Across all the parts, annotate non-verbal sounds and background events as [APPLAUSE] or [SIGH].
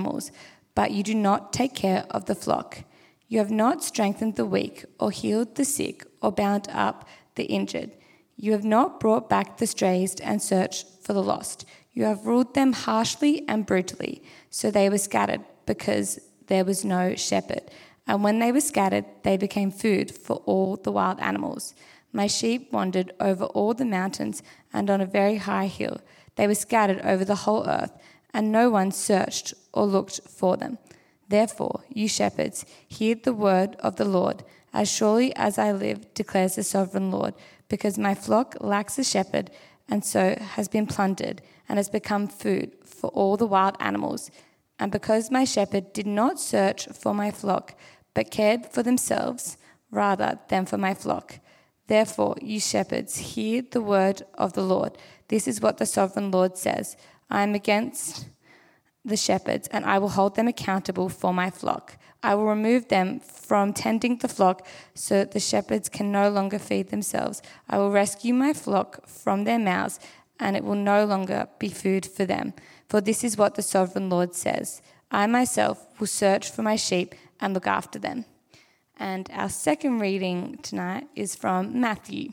animals, but you do not take care of the flock. You have not strengthened the weak, or healed the sick, or bound up the injured. You have not brought back the strays and searched for the lost. You have ruled them harshly and brutally, so they were scattered because there was no shepherd. And when they were scattered, they became food for all the wild animals. My sheep wandered over all the mountains and on a very high hill. They were scattered over the whole earth, and no one searched or looked for them. Therefore, you shepherds, hear the word of the Lord. As surely as I live, declares the sovereign Lord, because my flock lacks a shepherd, and so has been plundered, and has become food for all the wild animals. And because my shepherd did not search for my flock, but cared for themselves rather than for my flock. Therefore, you shepherds, hear the word of the Lord. This is what the sovereign Lord says I am against the shepherds, and I will hold them accountable for my flock. I will remove them from tending the flock so that the shepherds can no longer feed themselves. I will rescue my flock from their mouths, and it will no longer be food for them. For this is what the sovereign Lord says I myself will search for my sheep and look after them. And our second reading tonight is from Matthew,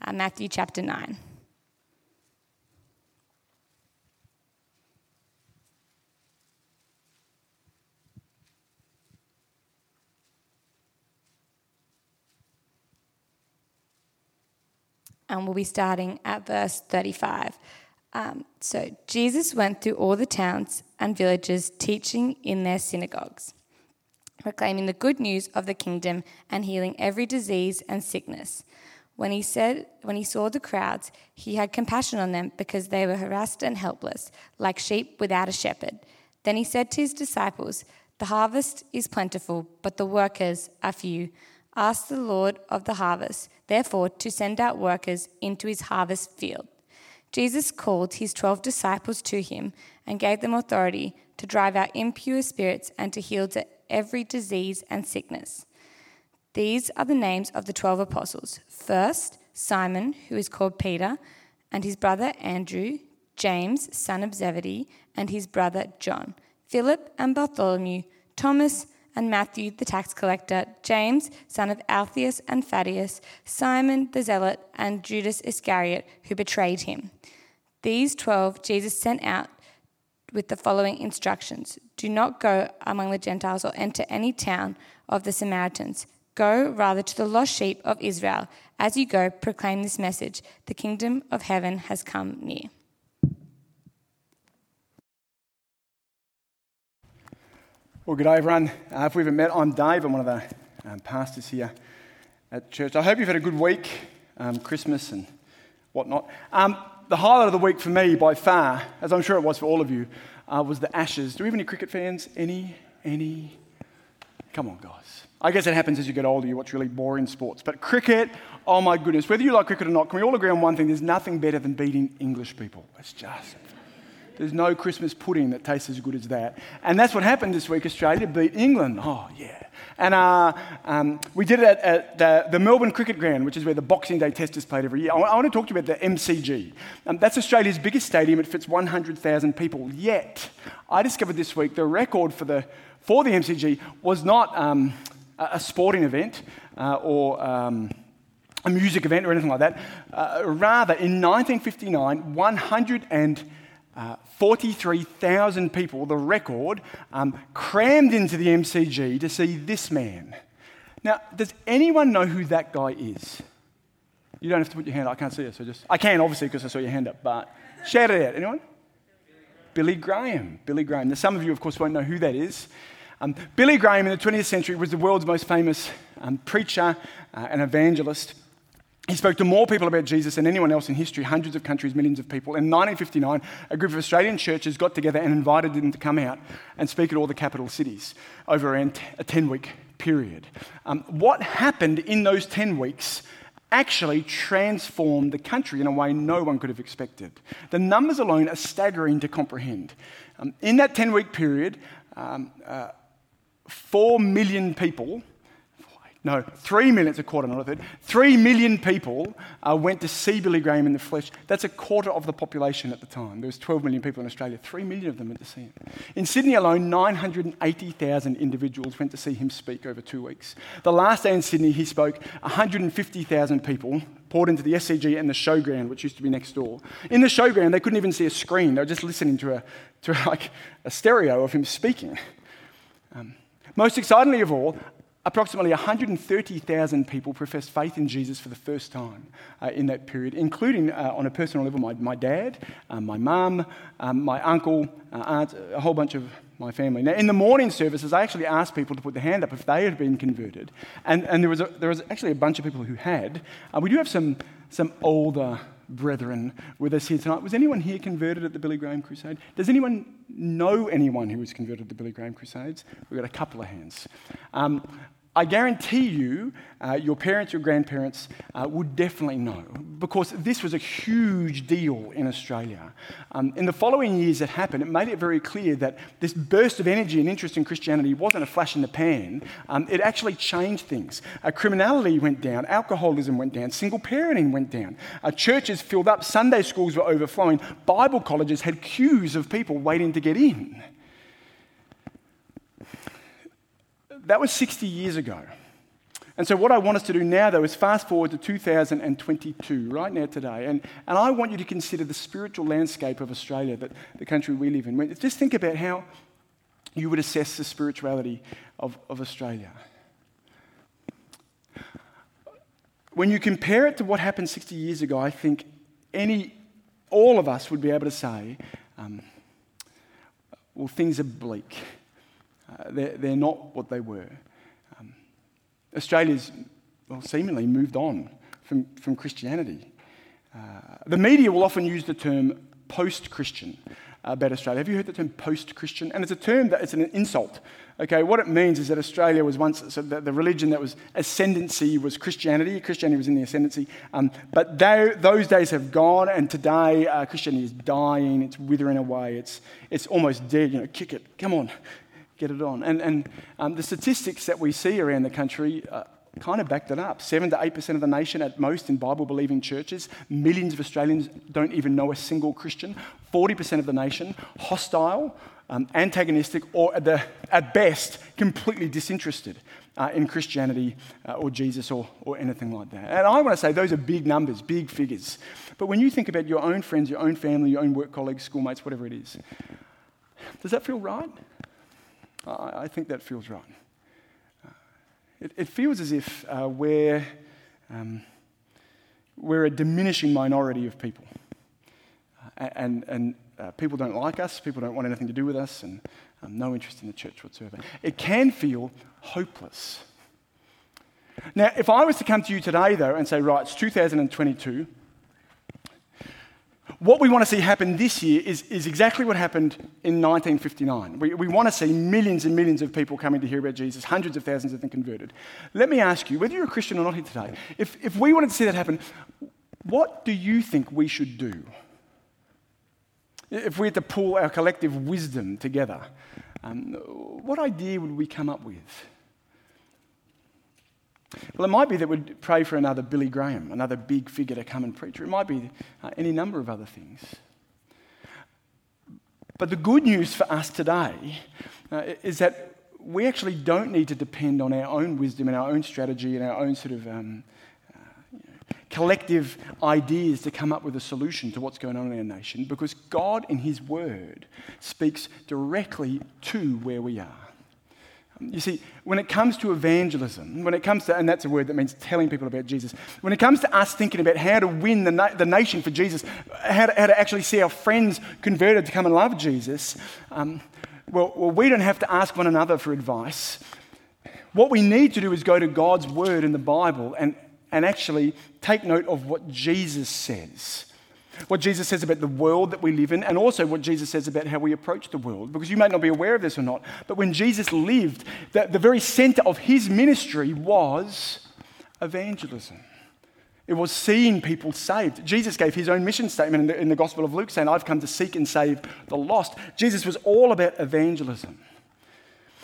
uh, Matthew chapter 9. And we'll be starting at verse 35. Um, so, Jesus went through all the towns and villages, teaching in their synagogues, proclaiming the good news of the kingdom and healing every disease and sickness. When he said, when he saw the crowds, he had compassion on them because they were harassed and helpless, like sheep without a shepherd. Then he said to his disciples, "The harvest is plentiful, but the workers are few. Ask the Lord of the harvest, therefore, to send out workers into his harvest field. Jesus called his twelve disciples to him and gave them authority to drive out impure spirits and to heal to every disease and sickness. These are the names of the twelve apostles. First, Simon, who is called Peter, and his brother Andrew, James, son of Zebedee, and his brother John, Philip and Bartholomew, Thomas, and Matthew the tax collector, James, son of Alphaeus and Thaddeus, Simon the zealot, and Judas Iscariot, who betrayed him. These twelve Jesus sent out with the following instructions Do not go among the Gentiles or enter any town of the Samaritans. Go rather to the lost sheep of Israel. As you go, proclaim this message The kingdom of heaven has come near. Well, good day, everyone. Uh, if we haven't met, I'm Dave. I'm one of the um, pastors here at church. I hope you've had a good week, um, Christmas and whatnot. Um, the highlight of the week for me, by far, as I'm sure it was for all of you, uh, was the Ashes. Do we have any cricket fans? Any? Any? Come on, guys. I guess it happens as you get older. You watch really boring sports. But cricket, oh my goodness. Whether you like cricket or not, can we all agree on one thing? There's nothing better than beating English people. It's just there's no Christmas pudding that tastes as good as that. And that's what happened this week. Australia beat England. Oh, yeah. And uh, um, we did it at, at the, the, Melbourne Cricket Ground, which is where the Boxing Day Test is played every year. I, I want to talk to you about the MCG. Um, that's Australia's biggest stadium. It fits 100,000 people. Yet, I discovered this week the record for the, for the MCG was not um, a sporting event uh, or um, a music event or anything like that. Uh, rather, in 1959, 100 and uh, 43,000 people, the record, um, crammed into the MCG to see this man. Now, does anyone know who that guy is? You don't have to put your hand up. I can't see it, so just. I can, obviously, because I saw your hand up, but shout it out. Anyone? Billy Graham. Billy Graham. Now, some of you, of course, won't know who that is. Um, Billy Graham in the 20th century was the world's most famous um, preacher uh, and evangelist. He spoke to more people about Jesus than anyone else in history, hundreds of countries, millions of people. In 1959, a group of Australian churches got together and invited him to come out and speak at all the capital cities over a 10 week period. Um, what happened in those 10 weeks actually transformed the country in a way no one could have expected. The numbers alone are staggering to comprehend. Um, in that 10 week period, um, uh, 4 million people no, three million, it's a quarter, not a third. Three million people uh, went to see Billy Graham in the flesh. That's a quarter of the population at the time. There was 12 million people in Australia. Three million of them went to see him. In Sydney alone, 980,000 individuals went to see him speak over two weeks. The last day in Sydney, he spoke 150,000 people poured into the SCG and the showground, which used to be next door. In the showground, they couldn't even see a screen. They were just listening to a, to [LAUGHS] like a stereo of him speaking. Um, most excitingly of all, Approximately 130,000 people professed faith in Jesus for the first time uh, in that period, including uh, on a personal level my, my dad, um, my mum, um, my uncle, uh, aunt, a whole bunch of my family. Now, in the morning services, I actually asked people to put their hand up if they had been converted, and, and there, was a, there was actually a bunch of people who had. Uh, we do have some, some older brethren with us here tonight. Was anyone here converted at the Billy Graham Crusade? Does anyone know anyone who was converted at the Billy Graham Crusades? We've got a couple of hands. Um, I guarantee you, uh, your parents, your grandparents uh, would definitely know because this was a huge deal in Australia. Um, in the following years that happened, it made it very clear that this burst of energy and interest in Christianity wasn't a flash in the pan. Um, it actually changed things. Uh, criminality went down, alcoholism went down, single parenting went down, uh, churches filled up, Sunday schools were overflowing, Bible colleges had queues of people waiting to get in. That was 60 years ago. And so, what I want us to do now, though, is fast forward to 2022, right now, today. And, and I want you to consider the spiritual landscape of Australia, that, the country we live in. Just think about how you would assess the spirituality of, of Australia. When you compare it to what happened 60 years ago, I think any, all of us would be able to say, um, well, things are bleak. Uh, they're, they're, not what they were. Um, Australia's, well, seemingly moved on from, from Christianity. Uh, the media will often use the term post Christian about Australia. Have you heard the term post Christian? And it's a term that it's an insult. Okay, what it means is that Australia was once, so the, the religion that was ascendancy was Christianity. Christianity was in the ascendancy. Um, but they, those days have gone, and today uh, Christianity is dying, it's withering away, it's, it's almost dead. You know, kick it, come on, get it on. And, and um, the statistics that we see around the country uh, kind of back that up. 7 to 8% of the nation at most in Bible believing churches. Millions of Australians don't even know a single Christian. 40% of the nation hostile, um, antagonistic, or at, the, at best, completely disinterested. Uh, in Christianity uh, or Jesus or, or anything like that. And I want to say those are big numbers, big figures. But when you think about your own friends, your own family, your own work colleagues, schoolmates, whatever it is, does that feel right? I, I think that feels right. Uh, it, it, feels as if uh, we're, um, we're a diminishing minority of people. Uh, and and uh, people don't like us, people don't want anything to do with us, and um, no interest in the church whatsoever. It can feel hopeless. Now, if I was to come to you today, though, and say, right, it's 2022, what we want to see happen this year is, is exactly what happened in 1959. We, we want to see millions and millions of people coming to hear about Jesus, hundreds of thousands of them converted. Let me ask you, whether you're a Christian or not here today, if, if we wanted to see that happen, what do you think we should do? If we had to pull our collective wisdom together, um, what idea would we come up with? Well, it might be that we'd pray for another Billy Graham, another big figure to come and preach. It might be uh, any number of other things. But the good news for us today uh, is that we actually don't need to depend on our own wisdom and our own strategy and our own sort of um, uh, you know, collective ideas to come up with a solution to what's going on in our nation because God, in His Word, speaks directly to where we are. You see, when it comes to evangelism, when it comes to, and that's a word that means telling people about Jesus, when it comes to us thinking about how to win the, na- the nation for Jesus, how to, how to, actually see our friends converted to come and love Jesus, um, well, well, we don't have to ask one another for advice. What we need to do is go to God's word in the Bible and, and actually take note of what Jesus says what Jesus says about the world that we live in, and also what Jesus says about how we approach the world. Because you may not be aware of this or not, but when Jesus lived, the, the very center of his ministry was evangelism. It was seeing people saved. Jesus gave his own mission statement in the, in the Gospel of Luke saying, I've come to seek and save the lost. Jesus was all about evangelism.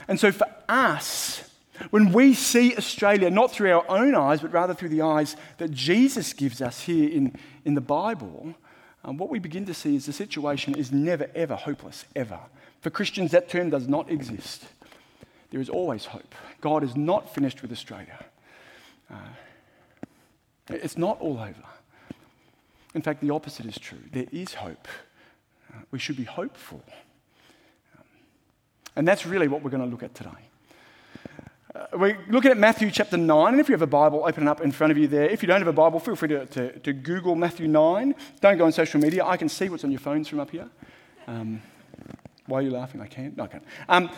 And so for us, When we see Australia not through our own eyes, but rather through the eyes that Jesus gives us here in, in the Bible, um, what we begin to see is the situation is never, ever hopeless, ever. For Christians, that term does not exist. There is always hope. God is not finished with Australia. Uh, it's not all over. In fact, the opposite is true. There is hope. Uh, we should be hopeful. Um, and that's really what we're going to look at today. Uh, we're looking at Matthew chapter 9, and if you have a Bible, open it up in front of you there. If you don't have a Bible, feel free to, to, to Google Matthew 9. Don't go on social media. I can see what's on your phones from up here. Um, why are you laughing? I can't. No, I can't. Um,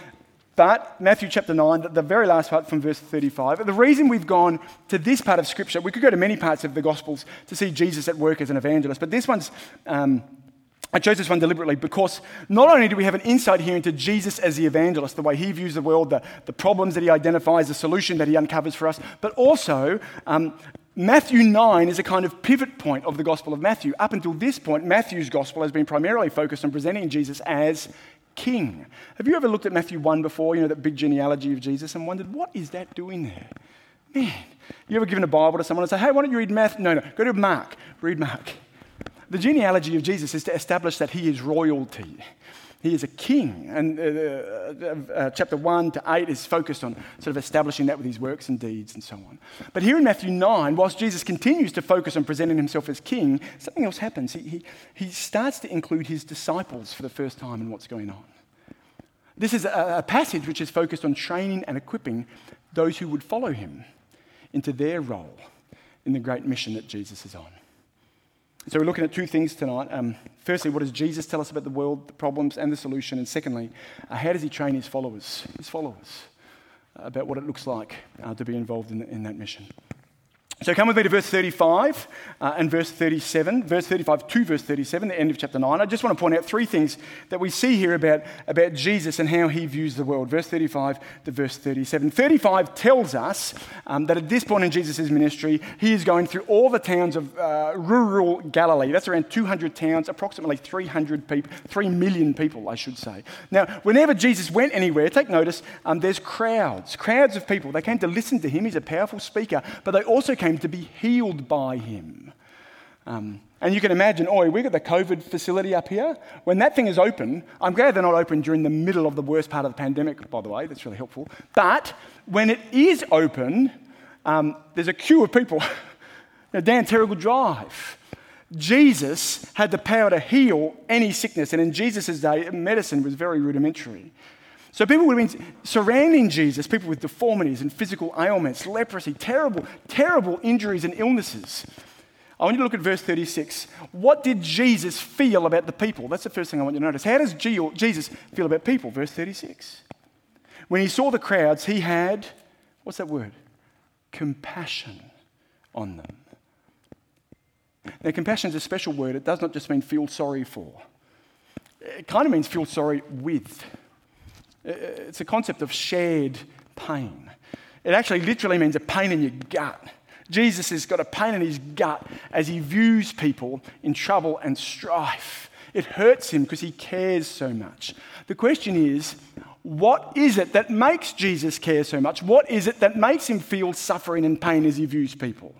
but Matthew chapter 9, the very last part from verse 35, the reason we've gone to this part of Scripture, we could go to many parts of the Gospels to see Jesus at work as an evangelist, but this one's. Um, I chose this one deliberately because not only do we have an insight here into Jesus as the evangelist, the way he views the world, the, the problems that he identifies, the solution that he uncovers for us, but also um, Matthew 9 is a kind of pivot point of the Gospel of Matthew. Up until this point, Matthew's Gospel has been primarily focused on presenting Jesus as king. Have you ever looked at Matthew 1 before, you know, that big genealogy of Jesus, and wondered, what is that doing there? Man, you ever given a Bible to someone and say, hey, why don't you read Matthew? No, no, go to Mark. Read Mark. The genealogy of Jesus is to establish that he is royalty. He is a king. And uh, uh, uh, chapter 1 to 8 is focused on sort of establishing that with his works and deeds and so on. But here in Matthew 9, whilst Jesus continues to focus on presenting himself as king, something else happens. He, he, he starts to include his disciples for the first time in what's going on. This is a, a passage which is focused on training and equipping those who would follow him into their role in the great mission that Jesus is on. So we're looking at two things tonight. Um, firstly, what does Jesus tell us about the world, the problems, and the solution? And secondly, uh, how does he train his followers, his followers, uh, about what it looks like uh, to be involved in, in that mission? So come with me to verse 35 uh, and verse 37, verse 35 to verse 37, the end of chapter 9. I just want to point out three things that we see here about, about Jesus and how he views the world. Verse 35 to verse 37. 35 tells us um, that at this point in Jesus' ministry, he is going through all the towns of uh, rural Galilee. That's around 200 towns, approximately 300 people, 3 million people, I should say. Now, whenever Jesus went anywhere, take notice, um, there's crowds, crowds of people. They came to listen to him. He's a powerful speaker, but they also came came to be healed by him. Um, and you can imagine, oi, we've got the COVID facility up here. When that thing is open, I'm glad they're not open during the middle of the worst part of the pandemic, by the way, that's really helpful. But when it is open, um, there's a queue of people [LAUGHS] now, down Terrigal Drive. Jesus had the power to heal any sickness, and in Jesus' day, medicine was very rudimentary. So people would have been surrounding Jesus, people with deformities and physical ailments, leprosy, terrible, terrible injuries and illnesses. I want you to look at verse 36. What did Jesus feel about the people? That's the first thing I want you to notice. How does Jesus feel about people? Verse 36. When he saw the crowds, he had, what's that word? Compassion on them. Now, compassion is a special word. It does not just mean feel sorry for, it kind of means feel sorry with. It's a concept of shared pain. It actually literally means a pain in your gut. Jesus has got a pain in his gut as he views people in trouble and strife. It hurts him because he cares so much. The question is, what is it that makes Jesus care so much? What is it that makes him feel suffering and pain as he views people?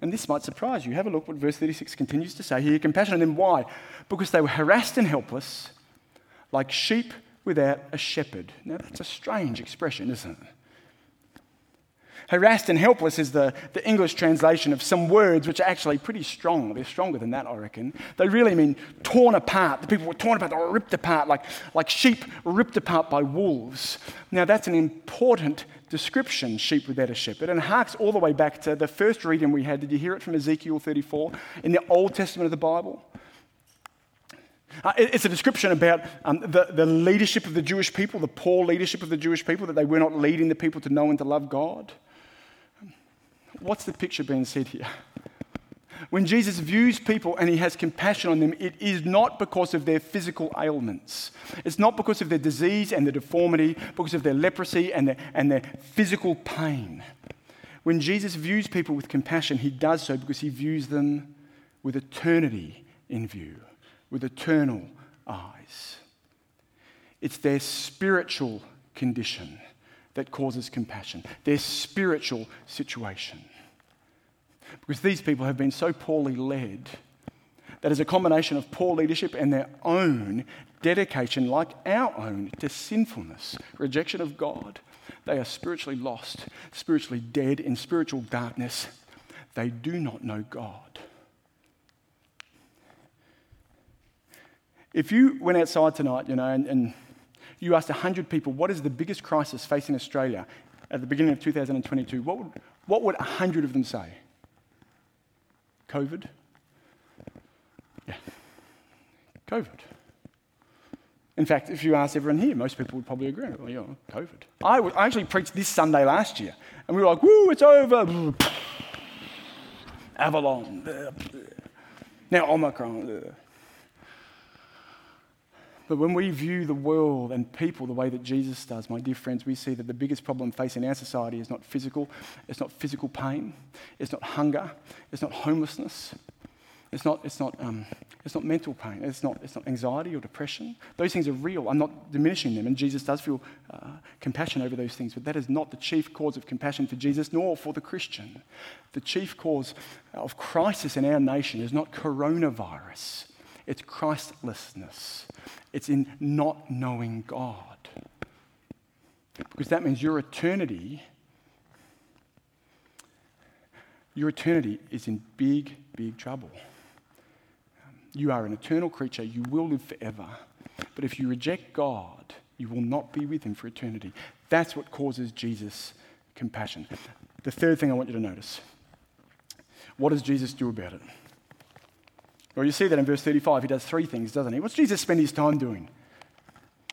And this might surprise you. Have a look what verse 36 continues to say here compassion on them. Why? Because they were harassed and helpless, like sheep without a shepherd. Now, that's a strange expression, isn't it? Harassed and helpless is the, the English translation of some words which are actually pretty strong. They're stronger than that, I reckon. They really mean torn apart. The people were torn apart, they were ripped apart, like, like sheep ripped apart by wolves. Now, that's an important description, sheep without a shepherd, and harks all the way back to the first reading we had. Did you hear it from Ezekiel 34 in the Old Testament of the Bible? Uh, it's a description about um, the, the leadership of the Jewish people, the poor leadership of the Jewish people, that they were not leading the people to know and to love God. What's the picture being said here? When Jesus views people and he has compassion on them, it is not because of their physical ailments. It's not because of their disease and their deformity, because of their leprosy and their, and their physical pain. When Jesus views people with compassion, he does so because he views them with eternity in view with eternal eyes. It's their spiritual condition that causes compassion, their spiritual situation. Because these people have been so poorly led that is a combination of poor leadership and their own dedication, like our own, to sinfulness, rejection of God, they are spiritually lost, spiritually dead, in spiritual darkness. They do not know God. If you went outside tonight, you know, and, and you asked 100 people, what is the biggest crisis facing Australia at the beginning of 2022, what would, what would 100 of them say? COVID? Yeah. COVID. In fact, if you ask everyone here, most people would probably agree. Well, yeah, COVID. I, I actually preached this Sunday last year, and we were like, woo, it's over. Avalon. Now Omicron. But when we view the world and people the way that Jesus does, my dear friends, we see that the biggest problem facing our society is not physical, it's not physical pain, it's not hunger, it's not homelessness, it's not, it's not, um, it's not mental pain, it's not, it's not anxiety or depression. Those things are real. I'm not diminishing them, and Jesus does feel uh, compassion over those things, but that is not the chief cause of compassion for Jesus nor for the Christian. The chief cause of crisis in our nation is not coronavirus, it's Christlessness. It's in not knowing God. Because that means your eternity, your eternity is in big, big trouble. You are an eternal creature. You will live forever. But if you reject God, you will not be with Him for eternity. That's what causes Jesus compassion. The third thing I want you to notice what does Jesus do about it? Well, you see that in verse 35. He does three things, doesn't he? What's Jesus spend his time doing?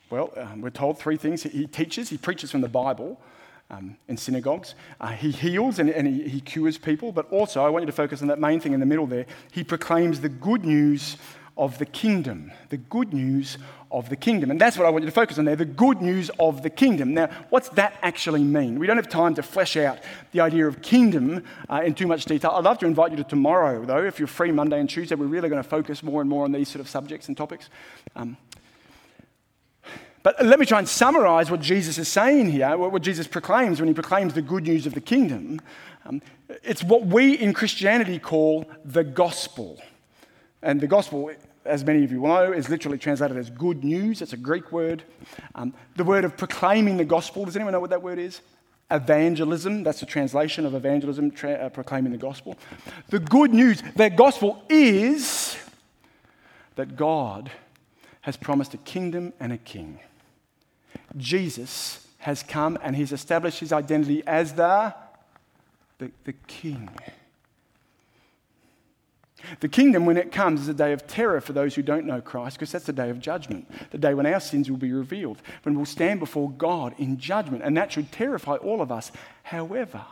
Well, um, we're told three things. He teaches, he preaches from the Bible um, in synagogues, uh, he heals and, and he, he cures people, but also, I want you to focus on that main thing in the middle there. He proclaims the good news of the kingdom. The good news of the kingdom. And that's what I want you to focus on there the good news of the kingdom. Now, what's that actually mean? We don't have time to flesh out the idea of kingdom uh, in too much detail. I'd love to invite you to tomorrow, though, if you're free Monday and Tuesday. We're really going to focus more and more on these sort of subjects and topics. Um, but let me try and summarize what Jesus is saying here, what Jesus proclaims when he proclaims the good news of the kingdom. Um, it's what we in Christianity call the gospel. And the gospel as many of you know, is literally translated as good news. It's a Greek word. Um, the word of proclaiming the gospel, does anyone know what that word is? Evangelism, that's the translation of evangelism, tra- uh, proclaiming the gospel. The good news, the gospel is that God has promised a kingdom and a king. Jesus has come and he's established his identity as the, the, the king. The kingdom, when it comes, is a day of terror for those who don't know Christ, because that's the day of judgment, the day when our sins will be revealed, when we'll stand before God in judgment, and that should terrify all of us. However,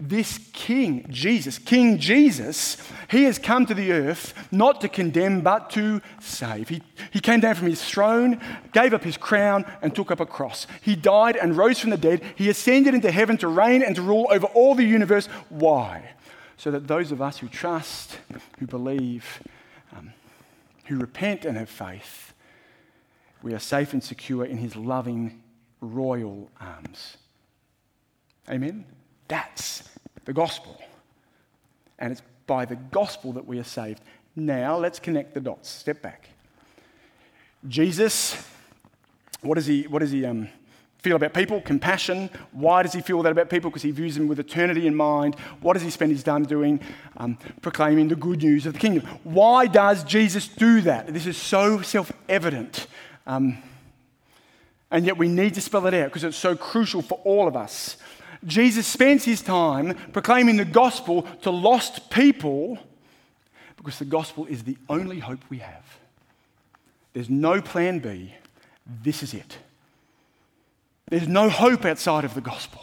this King, Jesus, King Jesus, he has come to the earth not to condemn, but to save. He, he came down from his throne, gave up his crown, and took up a cross. He died and rose from the dead. He ascended into heaven to reign and to rule over all the universe. Why? So that those of us who trust, who believe, um, who repent and have faith, we are safe and secure in his loving, royal arms. Amen? That's the gospel. And it's by the gospel that we are saved. Now, let's connect the dots. Step back. Jesus, what is he, what is he um, feel about people? Compassion. Why does he feel that about people? Because he views them with eternity in mind. What does he spend his time doing? Um, proclaiming the good news of the kingdom. Why does Jesus do that? This is so self evident. Um, and yet we need to spell it out because it's so crucial for all of us. Jesus spends his time proclaiming the gospel to lost people because the gospel is the only hope we have. There's no plan B. This is it. There's no hope outside of the gospel.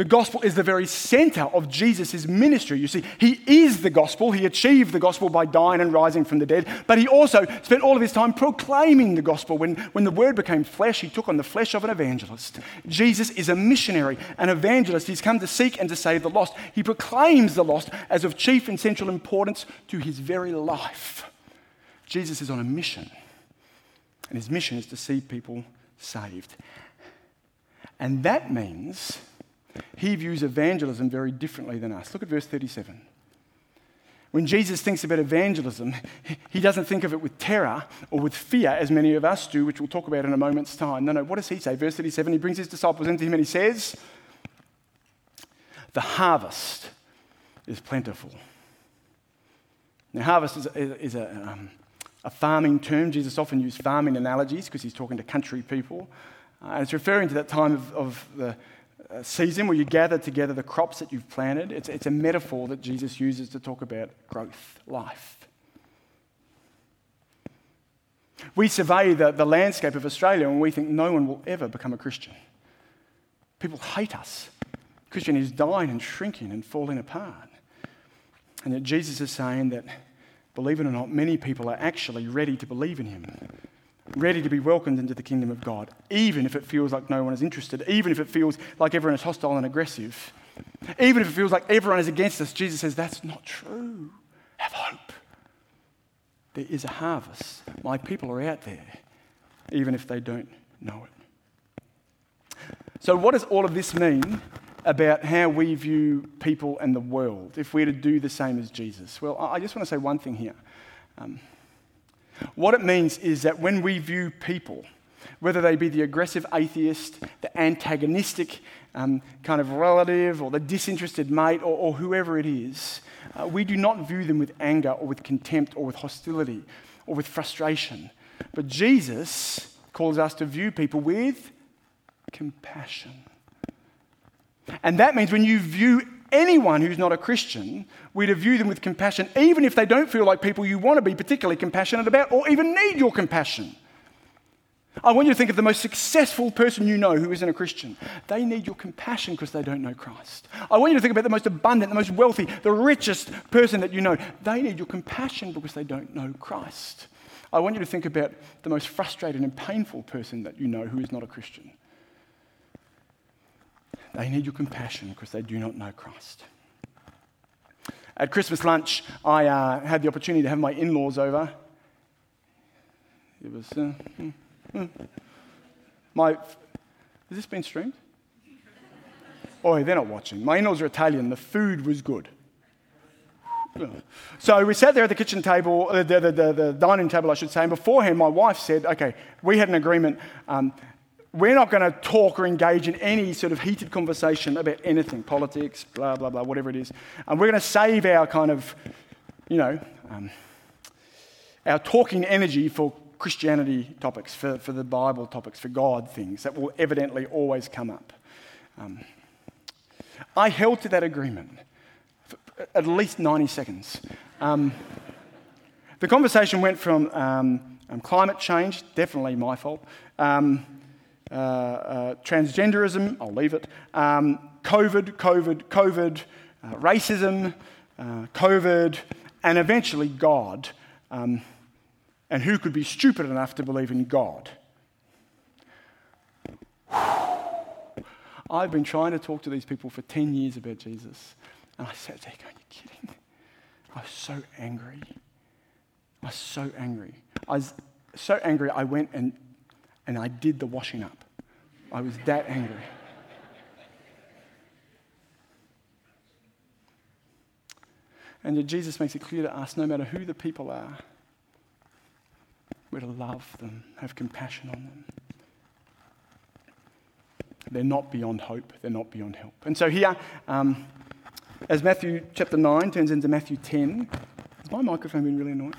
The gospel is the very center of Jesus' ministry. You see, he is the gospel. He achieved the gospel by dying and rising from the dead, but he also spent all of his time proclaiming the gospel. When, when the word became flesh, he took on the flesh of an evangelist. Jesus is a missionary, an evangelist. He's come to seek and to save the lost. He proclaims the lost as of chief and central importance to his very life. Jesus is on a mission, and his mission is to see people saved. And that means he views evangelism very differently than us. Look at verse 37. When Jesus thinks about evangelism, he doesn't think of it with terror or with fear, as many of us do, which we'll talk about in a moment's time. No, no, what does he say? Verse 37 he brings his disciples into him and he says, The harvest is plentiful. Now, harvest is, is a, um, a, farming term. Jesus often used farming analogies because he's talking to country people. Uh, and it's referring to that time of, of the season where you gather together the crops that you've planted. It's, it's a metaphor that Jesus uses to talk about growth, life. We survey the, the landscape of Australia and we think no one will ever become a Christian. People hate us. Christianity is dying and shrinking and falling apart. And that Jesus is saying that, believe it or not, many people are actually ready to believe in him ready to be welcomed into the kingdom of God, even if it feels like no one is interested, even if it feels like everyone is hostile and aggressive, even if it feels like everyone is against us. Jesus says, That's not true. Have hope. There is a harvest. My people are out there, even if they don't know it. So, what does all of this mean about how we view people and the world if we're to do the same as Jesus? Well, I just want to say one thing here. Um, what it means is that when we view people, whether they be the aggressive atheist, the antagonistic um, kind of relative, or the disinterested mate, or, or whoever it is, uh, we do not view them with anger or with contempt or with hostility or with frustration. But Jesus calls us to view people with compassion. And that means when you view anyone who's not a Christian, we're to view them with compassion, even if they don't feel like people you want to be particularly compassionate about or even need your compassion. I want you to think of the most successful person you know who isn't a Christian. They need your compassion because they don't know Christ. I want you to think about the most abundant, the most wealthy, the richest person that you know. They need your compassion because they don't know Christ. I want you to think about the most frustrated and painful person that you know who is not a Christian. They need your compassion because they do not know Christ. At Christmas lunch, I uh, had the opportunity to have my in laws over. It was. Uh, mm, mm. My. Has this been streamed? Oh, they're not watching. My in laws are Italian. The food was good. So we sat there at the kitchen table, uh, the, the, the, the, dining table, I should say, and beforehand, my wife said, okay, we had an agreement. Um, we're not going to talk or engage in any sort of heated conversation about anything, politics, blah, blah, blah, whatever it is. And we're going to save our kind of, you know, um, our talking energy for Christianity topics, for, for the Bible topics, for God things that will evidently always come up. Um, I held to that agreement for at least 90 seconds. Um, the conversation went from um, um, climate change, definitely my fault, um, uh, uh, transgenderism, I'll leave it, um, COVID, COVID, COVID, uh, racism, uh, COVID, and eventually God. Um, and who could be stupid enough to believe in God? [SIGHS] I've been trying to talk to these people for 10 years about Jesus. And I sat there going, You're you kidding? I was so angry. I was so angry. I was so angry, I went and and I did the washing up. I was that angry. And Jesus makes it clear to us no matter who the people are, we're to love them, have compassion on them. They're not beyond hope, they're not beyond help. And so here, um, as Matthew chapter 9 turns into Matthew 10, has my microphone been really annoying?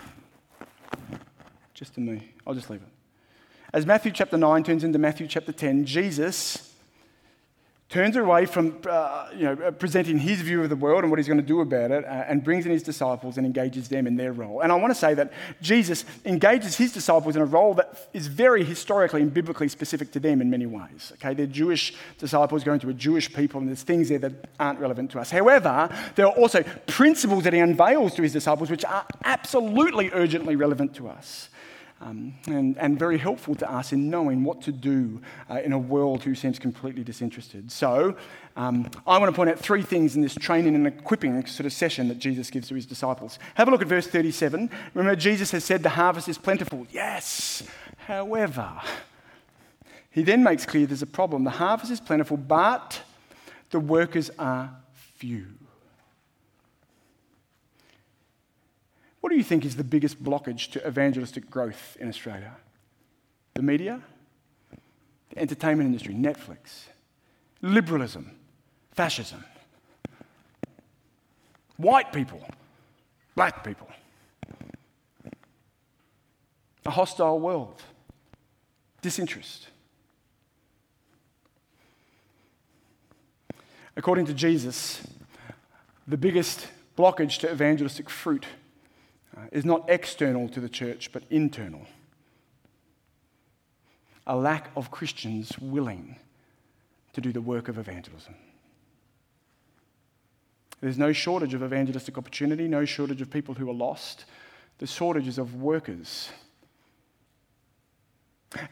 Just to me. I'll just leave it. As Matthew chapter 9 turns into Matthew chapter 10, Jesus turns away from uh, you know, presenting his view of the world and what he's going to do about it uh, and brings in his disciples and engages them in their role. And I want to say that Jesus engages his disciples in a role that is very historically and biblically specific to them in many ways. Okay, they're Jewish disciples going to a Jewish people, and there's things there that aren't relevant to us. However, there are also principles that he unveils to his disciples which are absolutely urgently relevant to us um, and, and very helpful to us in knowing what to do uh, in a world who seems completely disinterested. So, um, I want to point out three things in this training and equipping sort of session that Jesus gives to his disciples. Have a look at verse 37. Remember, Jesus has said, The harvest is plentiful. Yes. However, He then makes clear there's a problem. The harvest is plentiful, but the workers are few. What do you think is the biggest blockage to evangelistic growth in Australia? The media? The entertainment industry? Netflix? Liberalism? Fascism? White people? Black people? A hostile world? Disinterest? According to Jesus, the biggest blockage to evangelistic fruit Uh, is not external to the church, but internal. A lack of Christians willing to do the work of evangelism. There's no shortage of evangelistic opportunity, no shortage of people who are lost. The shortage is of workers.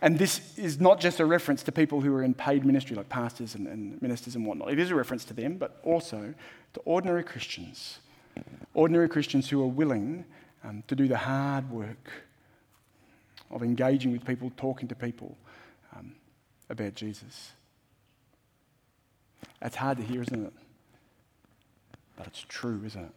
And this is not just a reference to people who are in paid ministry, like pastors and, and ministers and whatnot. It is a reference to them, but also to ordinary Christians. Ordinary Christians who are willing um, to do the hard work of engaging with people, talking to people um, about Jesus. That's hard to hear, isn't it? But it's true, isn't it?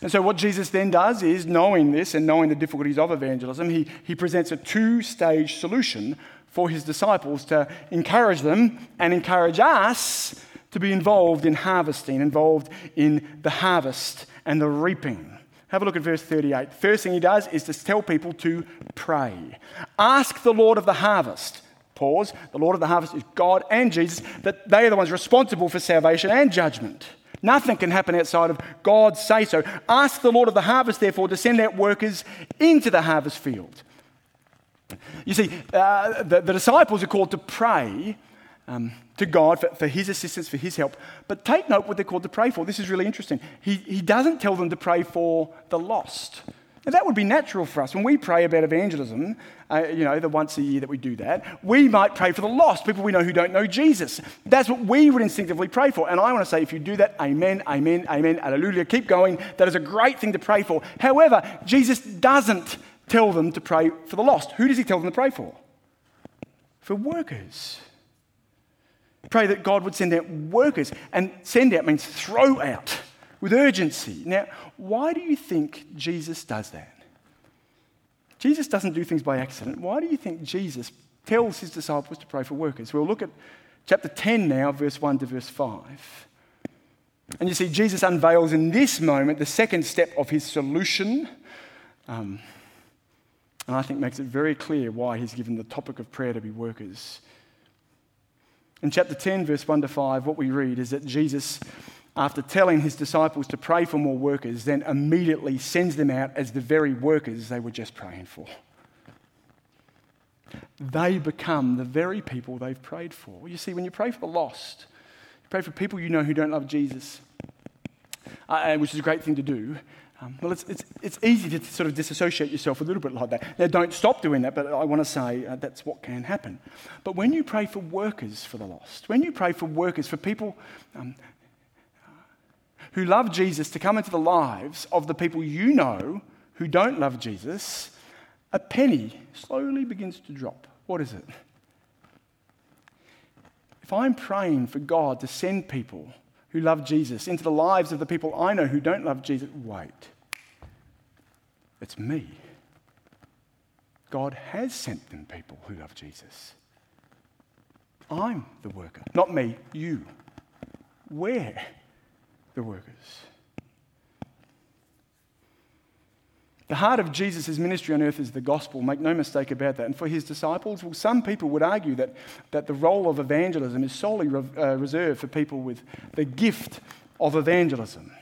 And so, what Jesus then does is, knowing this and knowing the difficulties of evangelism, he, he presents a two stage solution for his disciples to encourage them and encourage us to be involved in harvesting, involved in the harvest and the reaping. Have a look at verse 38. First thing he does is to tell people to pray. Ask the Lord of the harvest. Pause. The Lord of the harvest is God and Jesus, that they are the ones responsible for salvation and judgment. Nothing can happen outside of God's say so. Ask the Lord of the harvest, therefore, to send out workers into the harvest field. You see, uh, the, the disciples are called to pray um, to God for, for, his assistance, for his help. But take note what they're called to pray for. This is really interesting. He, he doesn't tell them to pray for the lost. Now, that would be natural for us. When we pray about evangelism, uh, you know, the once a year that we do that, we might pray for the lost, people we know who don't know Jesus. That's what we would instinctively pray for. And I want to say, if you do that, amen, amen, amen, alleluia, keep going. That is a great thing to pray for. However, Jesus doesn't tell them to pray for the lost. Who does he tell them to pray for? For workers. Pray that God would send out workers. And send out means throw out with urgency. Now, why do you think Jesus does that? Jesus doesn't do things by accident. Why do you think Jesus tells his disciples to pray for workers? We'll look at chapter 10 now, verse 1 to verse 5. And you see, Jesus unveils in this moment the second step of his solution. Um, and I think makes it very clear why he's given the topic of prayer to be workers. In chapter 10, verse 1 to 5, what we read is that Jesus, after telling his disciples to pray for more workers, then immediately sends them out as the very workers they were just praying for. They become the very people they've prayed for. You see, when you pray for the lost, you pray for people you know who don't love Jesus, uh, which is a great thing to do. Um, well, it's, it's, it's easy to sort of disassociate yourself a little bit like that. Now, don't stop doing that, but I want to say uh, that's what can happen. But when you pray for workers for the lost, when you pray for workers, for people um, who love Jesus to come into the lives of the people you know who don't love Jesus, a penny slowly begins to drop. What is it? If I'm praying for God to send people who love Jesus into the lives of the people I know who don't love Jesus. Wait, it's me. God has sent them people who love Jesus. I'm the worker, not me, you. We're the workers. The heart of Jesus' ministry on earth is the gospel, make no mistake about that. And for his disciples, well, some people would argue that, that the role of evangelism is solely re- uh, reserved for people with the gift of evangelism.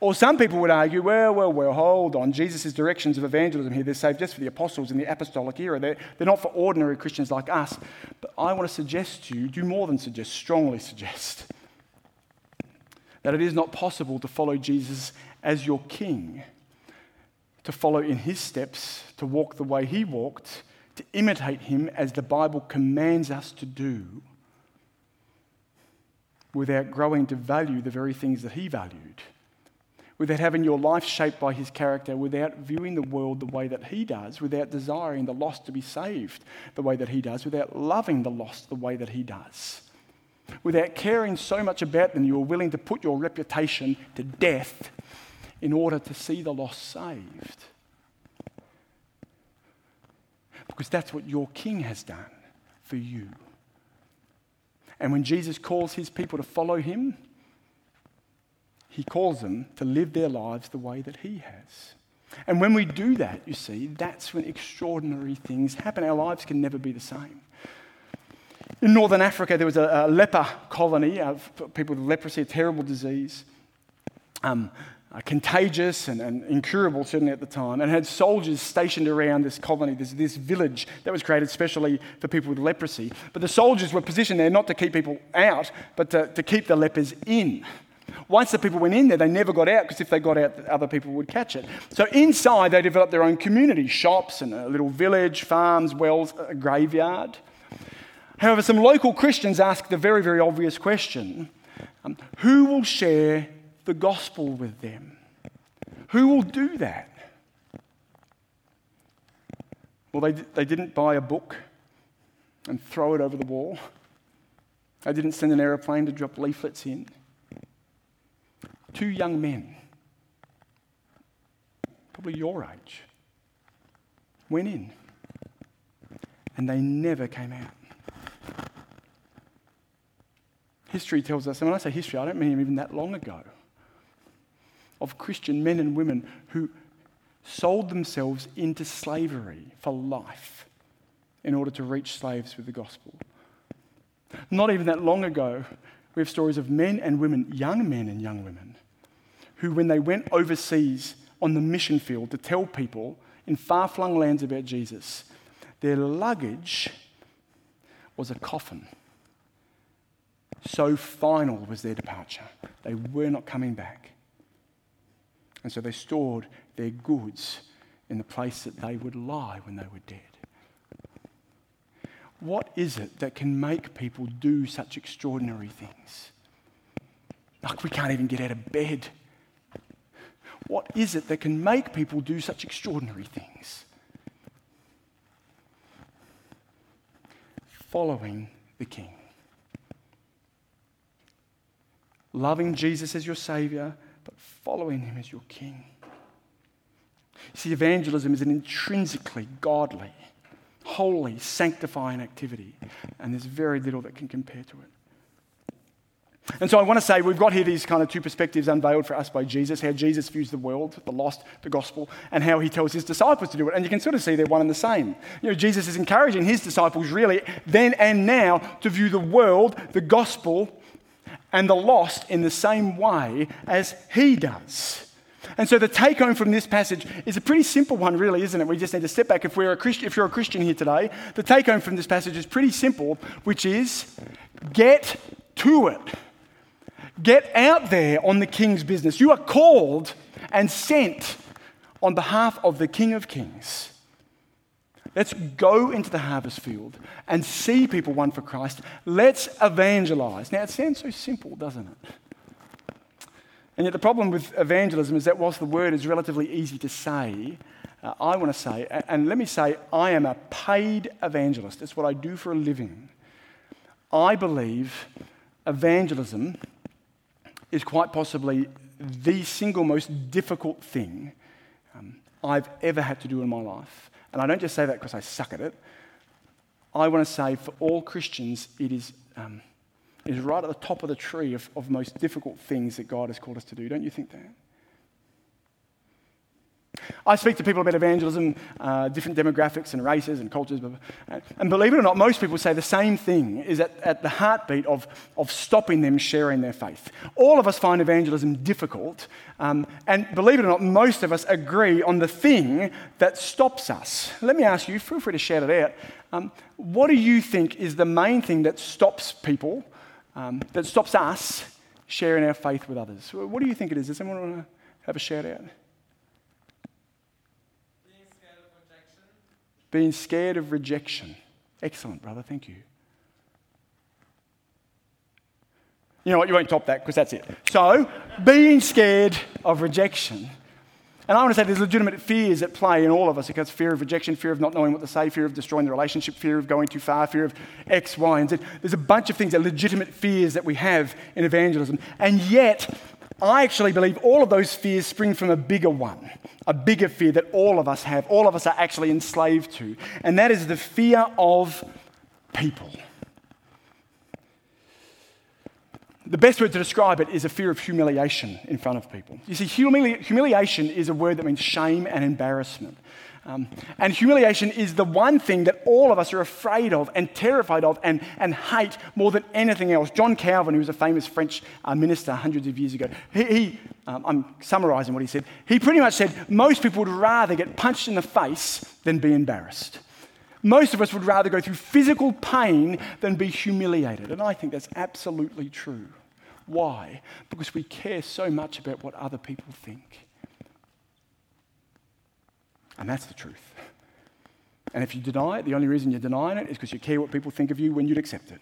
Or some people would argue, well, well, well, hold on. Jesus' directions of evangelism here, they're saved just for the apostles in the apostolic era. They're, they're not for ordinary Christians like us. But I want to suggest to you, do more than suggest, strongly suggest, that it is not possible to follow Jesus as your king to follow in his steps, to walk the way he walked, to imitate him as the Bible commands us to do, without growing to value the very things that he valued, without having your life shaped by his character, without viewing the world the way that he does, without desiring the lost to be saved the way that he does, without loving the lost the way that he does, without caring so much about them, you are willing to put your reputation to death in order to see the lost saved. Because that's what your king has done for you. And when Jesus calls his people to follow him, he calls them to live their lives the way that He has. And when we do that, you see, that's when extraordinary things happen. Our lives can never be the same. In northern Africa, there was a, a leper colony of people with leprosy, a terrible disease, um, uh, contagious and, and, incurable, certainly at the time, and had soldiers stationed around this colony, this, this village that was created specially for people with leprosy. But the soldiers were positioned there not to keep people out, but to, to keep the lepers in. Once the people went in there, they never got out because if they got out, other people would catch it. So inside, they developed their own community shops and a little village, farms, wells, a graveyard. However, some local Christians asked the very, very obvious question um, who will share the gospel with them? Who will do that? Well, they, they didn't buy a book and throw it over the wall. They didn't send an aeroplane to drop leaflets in two young men, probably your age, went in and they never came out. History tells us, and when I say history, I don't mean even that long ago, of Christian men and women who sold themselves into slavery for life in order to reach slaves with the gospel. Not even that long ago, we have stories of men and women, young men and young women, who, when they went overseas on the mission field to tell people in far flung lands about Jesus, their luggage was a coffin. So final was their departure. They were not coming back. And so they stored their goods in the place that they would lie when they were dead. What is it that can make people do such extraordinary things? Like we can't even get out of bed what is it that can make people do such extraordinary things? Following the King. Loving Jesus as your Savior, but following Him as your King. See, evangelism is an intrinsically godly, holy, sanctifying activity, and there's very little that can compare to it. And so I want to say we've got here these kind of two perspectives unveiled for us by Jesus how Jesus views the world, the lost, the gospel, and how he tells his disciples to do it. And you can sort of see they're one and the same. You know, Jesus is encouraging his disciples really then and now to view the world, the gospel, and the lost in the same way as he does. And so the take home from this passage is a pretty simple one, really, isn't it? We just need to step back. If, we're a Christian, if you're a Christian here today, the take home from this passage is pretty simple, which is get to it. Get out there on the king's business. You are called and sent on behalf of the King of Kings. Let's go into the harvest field and see people won for Christ. Let's evangelize. Now, it sounds so simple, doesn't it? And yet, the problem with evangelism is that whilst the word is relatively easy to say, uh, I want to say, and let me say, I am a paid evangelist. It's what I do for a living. I believe evangelism is quite possibly the single most difficult thing um, I've ever had to do in my life. And I don't just say that because I suck at it. I want to say for all Christians, it is, um, it is right at the top of the tree of, of most difficult things that God has called us to do. Don't you think that? I speak to people about evangelism, uh, different demographics and races and cultures. And believe it or not, most people say the same thing is at, at the heartbeat of, of stopping them sharing their faith. All of us find evangelism difficult. Um, and believe it or not, most of us agree on the thing that stops us. Let me ask you, feel free to shout it out. Um, what do you think is the main thing that stops people, um, that stops us sharing our faith with others? What do you think it is? Does anyone want to have a shout out? Being scared of rejection. Excellent, brother. Thank you. You know what? You won't top that because that's it. So, being scared of rejection. And I want to say there's legitimate fears at play in all of us. It's fear of rejection, fear of not knowing what to say, fear of destroying the relationship, fear of going too far, fear of X, Y, and Z. There's a bunch of things that legitimate fears that we have in evangelism. And yet, I actually believe all of those fears spring from a bigger one, a bigger fear that all of us have, all of us are actually enslaved to. And that is the fear of people. The best word to describe it is a fear of humiliation in front of people. You see, humili- humiliation is a word that means shame and embarrassment. Um, and humiliation is the one thing that all of us are afraid of and terrified of and, and hate more than anything else. John Calvin, who was a famous French uh, minister hundreds of years ago, he, he um, I'm summarizing what he said, he pretty much said most people would rather get punched in the face than be embarrassed. Most of us would rather go through physical pain than be humiliated. And I think that's absolutely true. Why? Because we care so much about what other people think. And that's the truth. And if you deny it, the only reason you're denying it is because you care what people think of you when you'd accept it.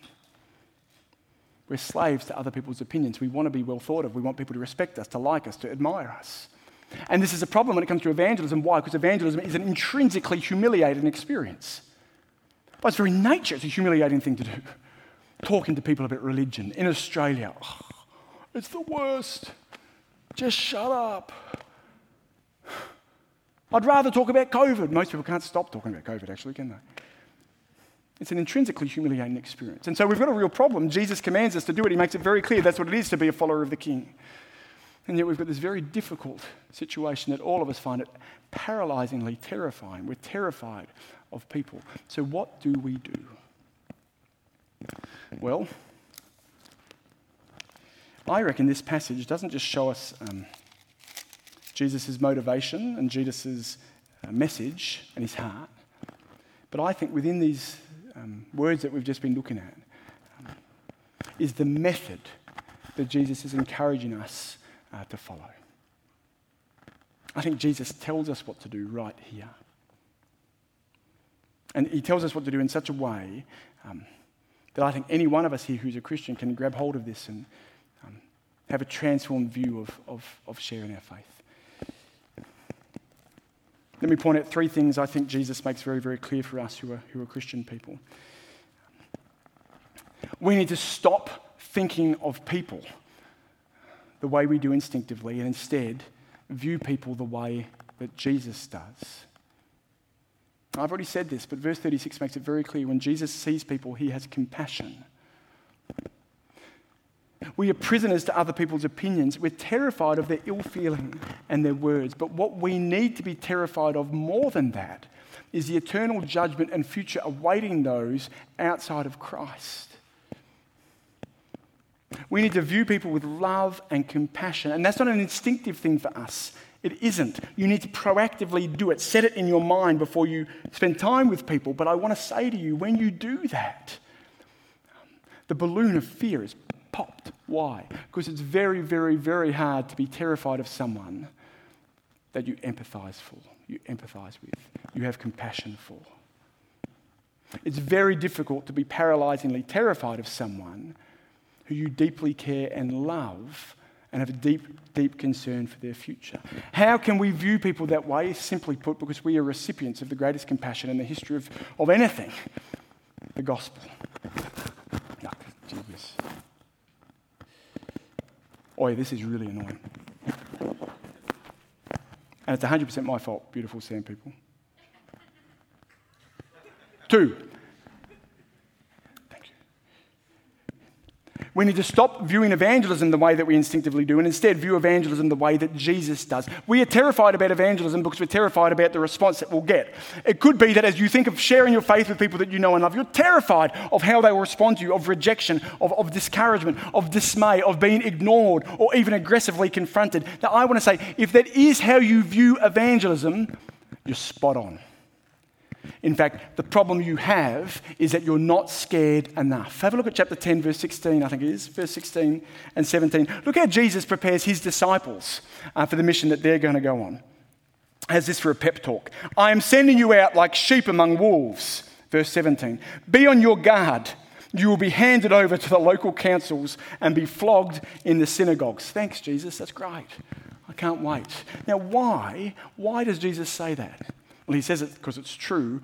We're slaves to other people's opinions. We want to be well thought of. We want people to respect us, to like us, to admire us. And this is a problem when it comes to evangelism. Why? Because evangelism is an intrinsically humiliating experience. By its very nature, it's a humiliating thing to do. Talking to people about religion in Australia. Oh, it's the worst. Just shut up. I'd rather talk about COVID. Most people can't stop talking about COVID, actually, can they? It's an intrinsically humiliating experience. And so we've got a real problem. Jesus commands us to do it. He makes it very clear that's what it is to be a follower of the King. And yet we've got this very difficult situation that all of us find it paralyzingly terrifying. We're terrified of people. So what do we do? Well, I reckon this passage doesn't just show us um, Jesus' motivation and Jesus' uh, message and his heart, but I think within these um, words that we've just been looking at um, is the method that Jesus is encouraging us uh, to follow. I think Jesus tells us what to do right here. And he tells us what to do in such a way um, that I think any one of us here who's a Christian can grab hold of this and um, have a transformed view of, of, of sharing our faith. Let me point out three things I think Jesus makes very, very clear for us who are, who are Christian people. We need to stop thinking of people the way we do instinctively and instead view people the way that Jesus does. I've already said this, but verse 36 makes it very clear when Jesus sees people, he has compassion. We are prisoners to other people's opinions. We're terrified of their ill feeling and their words. But what we need to be terrified of more than that is the eternal judgment and future awaiting those outside of Christ. We need to view people with love and compassion. And that's not an instinctive thing for us. It isn't. You need to proactively do it. Set it in your mind before you spend time with people. But I want to say to you, when you do that, the balloon of fear is popped. Why? Because it's very, very, very hard to be terrified of someone that you empathize for, you empathize with, you have compassion for. It's very difficult to be paralyzingly terrified of someone who you deeply care and love and have a deep, deep concern for their future. How can we view people that way? Simply put, because we are recipients of the greatest compassion in the history of, of anything the gospel. Yuck, Jesus. Oh, this is really annoying. And it's 100% my fault, beautiful sand people. Two, We need to stop viewing evangelism the way that we instinctively do and instead view evangelism the way that Jesus does. We are terrified about evangelism because we're terrified about the response that we'll get. It could be that as you think of sharing your faith with people that you know and love, you're terrified of how they will respond to you, of rejection, of, of discouragement, of dismay, of being ignored, or even aggressively confronted. Now, I want to say if that is how you view evangelism, you're spot on. In fact, the problem you have is that you're not scared enough. Have a look at chapter 10, verse 16, I think it is, verse 16 and 17. Look how Jesus prepares his disciples uh, for the mission that they're going to go on. Has this for a pep talk. I am sending you out like sheep among wolves. Verse 17. Be on your guard. You will be handed over to the local councils and be flogged in the synagogues. Thanks, Jesus. That's great. I can't wait. Now, why? Why does Jesus say that? Well, he says it because it's true.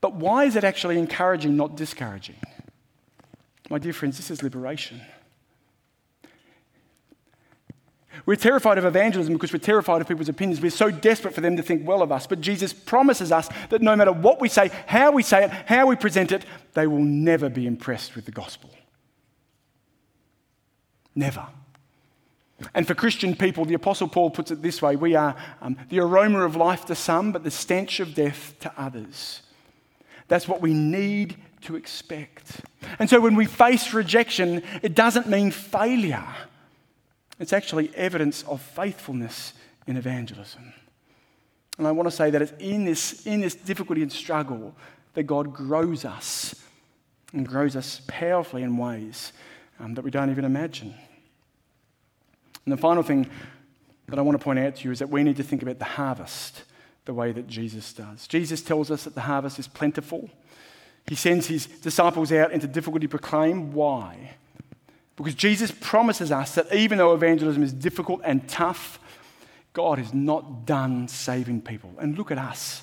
But why is it actually encouraging, not discouraging? My dear friends, this is liberation. We're terrified of evangelism because we're terrified of people's opinions. We're so desperate for them to think well of us. But Jesus promises us that no matter what we say, how we say it, how we present it, they will never be impressed with the gospel. Never. And for Christian people, the Apostle Paul puts it this way we are um, the aroma of life to some, but the stench of death to others. That's what we need to expect. And so when we face rejection, it doesn't mean failure, it's actually evidence of faithfulness in evangelism. And I want to say that it's in this, in this difficulty and struggle that God grows us and grows us powerfully in ways um, that we don't even imagine. And the final thing that I want to point out to you is that we need to think about the harvest the way that Jesus does. Jesus tells us that the harvest is plentiful. He sends his disciples out into difficulty to proclaim. Why? Because Jesus promises us that even though evangelism is difficult and tough, God is not done saving people. And look at us.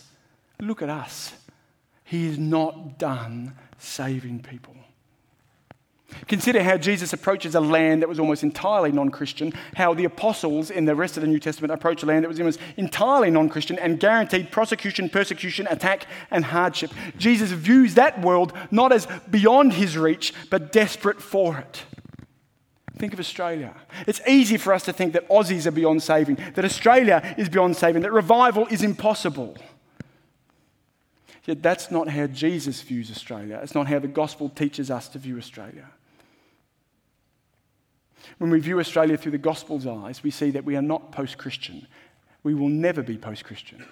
Look at us. He is not done saving people. Consider how Jesus approaches a land that was almost entirely non Christian, how the apostles in the rest of the New Testament approach a land that was almost entirely non Christian and guaranteed prosecution, persecution, attack, and hardship. Jesus views that world not as beyond his reach, but desperate for it. Think of Australia. It's easy for us to think that Aussies are beyond saving, that Australia is beyond saving, that revival is impossible. Yet that's not how Jesus views Australia. It's not how the gospel teaches us to view Australia. When we view Australia through the gospel's eyes, we see that we are not post Christian. We will never be post Christian.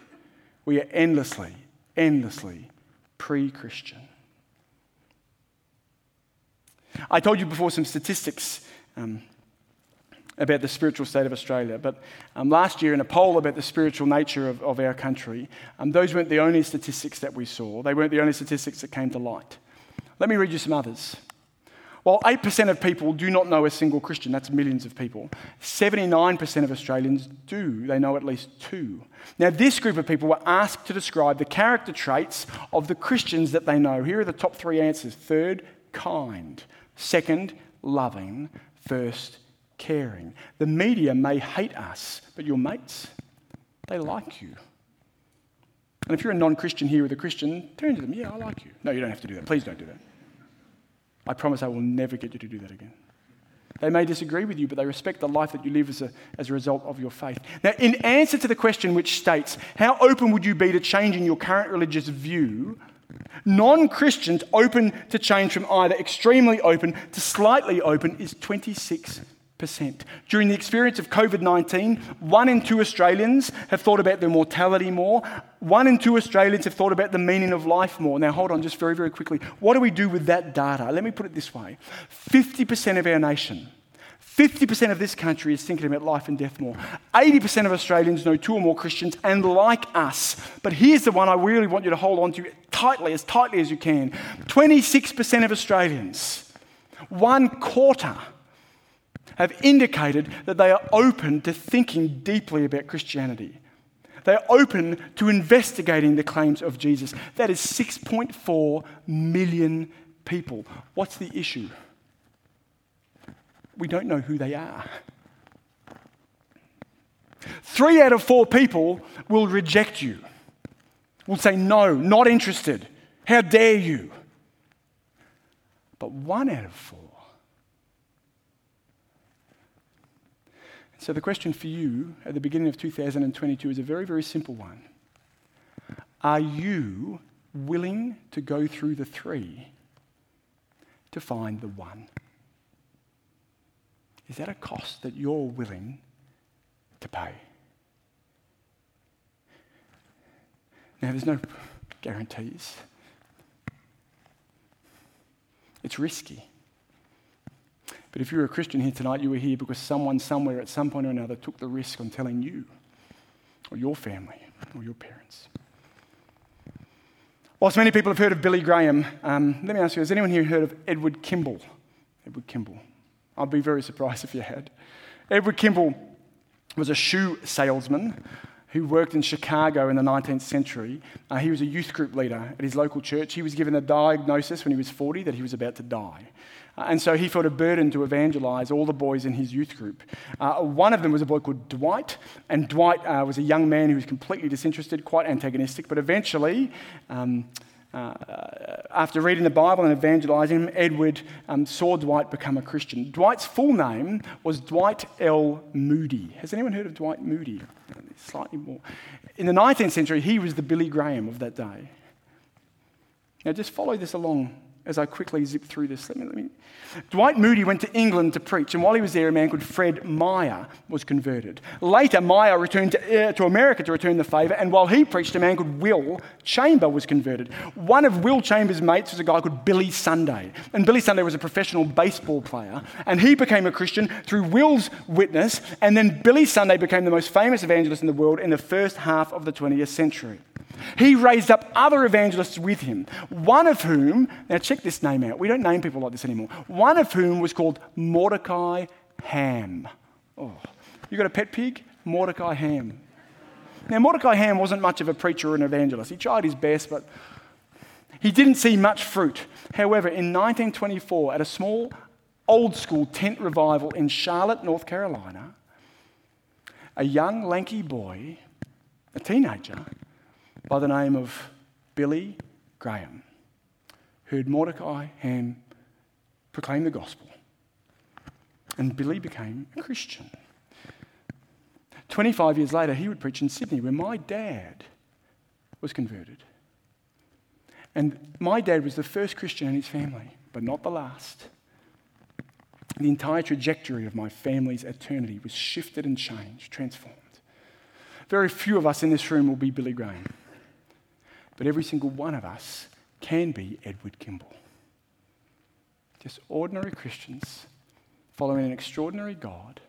We are endlessly, endlessly pre Christian. I told you before some statistics um, about the spiritual state of Australia. But um, last year, in a poll about the spiritual nature of, of our country, um, those weren't the only statistics that we saw. They weren't the only statistics that came to light. Let me read you some others. While 8% of people do not know a single Christian, that's millions of people, 79% of Australians do. They know at least two. Now, this group of people were asked to describe the character traits of the Christians that they know. Here are the top three answers third, kind. Second, loving. First, caring. The media may hate us, but your mates, they like you. And if you're a non Christian here with a Christian, turn to them, yeah, I like you. No, you don't have to do that. Please don't do that. I promise I will never get you to do that again. They may disagree with you, but they respect the life that you live as a, as a result of your faith. Now, in answer to the question which states, How open would you be to changing your current religious view? Non Christians open to change from either extremely open to slightly open is 26 during the experience of COVID 19, one in two Australians have thought about their mortality more. One in two Australians have thought about the meaning of life more. Now, hold on just very, very quickly. What do we do with that data? Let me put it this way 50% of our nation, 50% of this country is thinking about life and death more. 80% of Australians know two or more Christians and like us. But here's the one I really want you to hold on to tightly, as tightly as you can 26% of Australians, one quarter have indicated that they are open to thinking deeply about Christianity. They are open to investigating the claims of Jesus. That is 6.4 million people. What's the issue? We don't know who they are. Three out of four people will reject you, will say, No, not interested. How dare you? But one out of four So, the question for you at the beginning of 2022 is a very, very simple one. Are you willing to go through the three to find the one? Is that a cost that you're willing to pay? Now, there's no guarantees. It's risky. But if you're a Christian here tonight, you were here because someone somewhere at some point or another took the risk on telling you or your family or your parents. Whilst many people have heard of Billy Graham, um, let me ask you has anyone here heard of Edward Kimball? Edward Kimball. I'd be very surprised if you had. Edward Kimball was a shoe salesman who worked in Chicago in the 19th century. Uh, he was a youth group leader at his local church. He was given a diagnosis when he was 40 that he was about to die. Uh, and so he felt a burden to evangelize all the boys in his youth group. Uh, one of them was a boy called Dwight, and Dwight uh, was a young man who was completely disinterested, quite antagonistic, but eventually, um, uh, after reading the Bible and evangelizing him, Edward um, saw Dwight become a Christian. Dwight's full name was Dwight L. Moody. Has anyone heard of Dwight Moody? Slightly more. In the 19th century, he was the Billy Graham of that day. Now, just follow this along as I quickly zip through this. Let me, let me. Dwight Moody went to England to preach, and while he was there, a man called Fred Meyer was converted. Later, Meyer returned to, uh, to America to return the favour, and while he preached, a man called Will Chamber was converted. One of Will Chamber's mates was a guy called Billy Sunday, and Billy Sunday was a professional baseball player, and he became a Christian through Will's witness, and then Billy Sunday became the most famous evangelist in the world in the first half of the 20th century. He raised up other evangelists with him, one of whom, now check this name out, we don't name people like this anymore, one of whom was called Mordecai Ham. Oh, you got a pet pig? Mordecai Ham. Now, Mordecai Ham wasn't much of a preacher or an evangelist. He tried his best, but he didn't see much fruit. However, in 1924, at a small old school tent revival in Charlotte, North Carolina, a young, lanky boy, a teenager, by the name of Billy Graham heard Mordecai Ham proclaim the gospel. And Billy became a Christian. 25 years later, he would preach in Sydney, where my dad was converted. And my dad was the first Christian in his family, but not the last. The entire trajectory of my family's eternity was shifted and changed, transformed. Very few of us in this room will be Billy Graham but every single one of us can be Edward Kimball. Just ordinary Christians following an extraordinary God,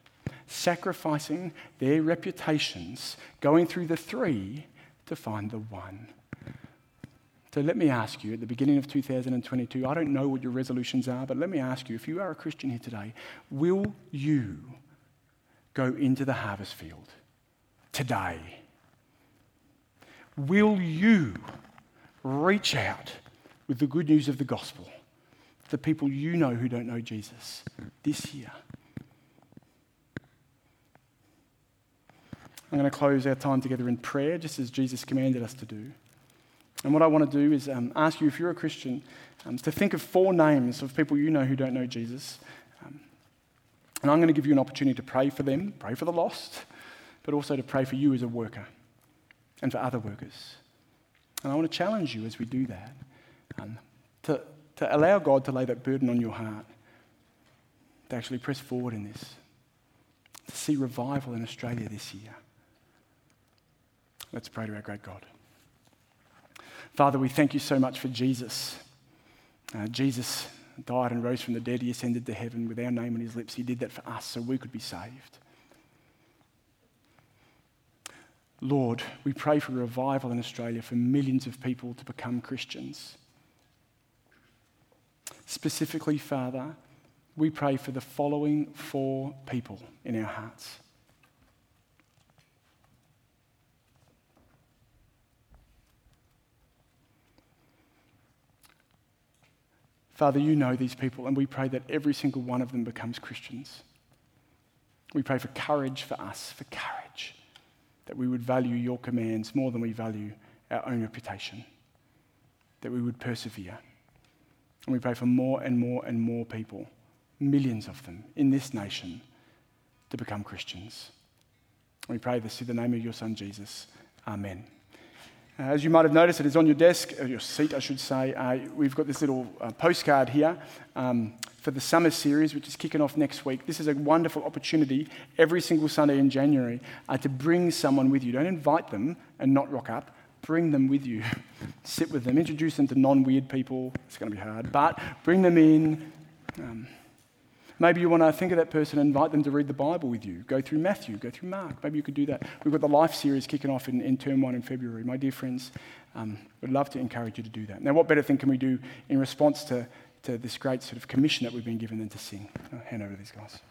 sacrificing their reputations, going through the three to find the one. So let me ask you at the beginning of 2022, I don't know what your resolutions are, but let me ask you if you are a Christian here today, will you go into the harvest field today? Will you reach out with the good news of the gospel the people you know who don't know Jesus this year? I'm going to close our time together in prayer, just as Jesus commanded us to do. And what I want to do is um, ask you, if you're a Christian, um, to think of four names of people you know who don't know Jesus. Um, and I'm going to give you an opportunity to pray for them, pray for the lost, but also to pray for you as a worker and for other workers. And I want to challenge you as we do that um, to, to allow God to lay that burden on your heart, to actually press forward in this, to see revival in Australia this year. Let's pray to our great God. Father, we thank you so much for Jesus. Uh, Jesus died and rose from the dead. He ascended to heaven with our name on his lips. He did that for us so we could be saved. Lord, we pray for revival in Australia for millions of people to become Christians. Specifically, Father, we pray for the following four people in our hearts. Father, you know these people, and we pray that every single one of them becomes Christians. We pray for courage for us, for courage that we would value your commands more than we value our own reputation, that we would persevere. And we pray for more and more and more people, millions of them in this nation, to become Christians. We pray this in the name of your Son, Jesus. Amen. Uh, as you might have noticed, it is on your desk, or your seat, I should say. Uh, we've got this little uh, postcard here. Um, for the summer series, which is kicking off next week. This is a wonderful opportunity every single Sunday in January uh, to bring someone with you. Don't invite them and not rock up. Bring them with you. [LAUGHS] Sit with them. Introduce them to non weird people. It's going to be hard, but bring them in. Um, maybe you want to think of that person and invite them to read the Bible with you. Go through Matthew, go through Mark. Maybe you could do that. We've got the Life series kicking off in, in term one in February. My dear friends, um, would love to encourage you to do that. Now, what better thing can we do in response to, to this great sort of commission that we've been given than to sing? I'll hand over to these guys.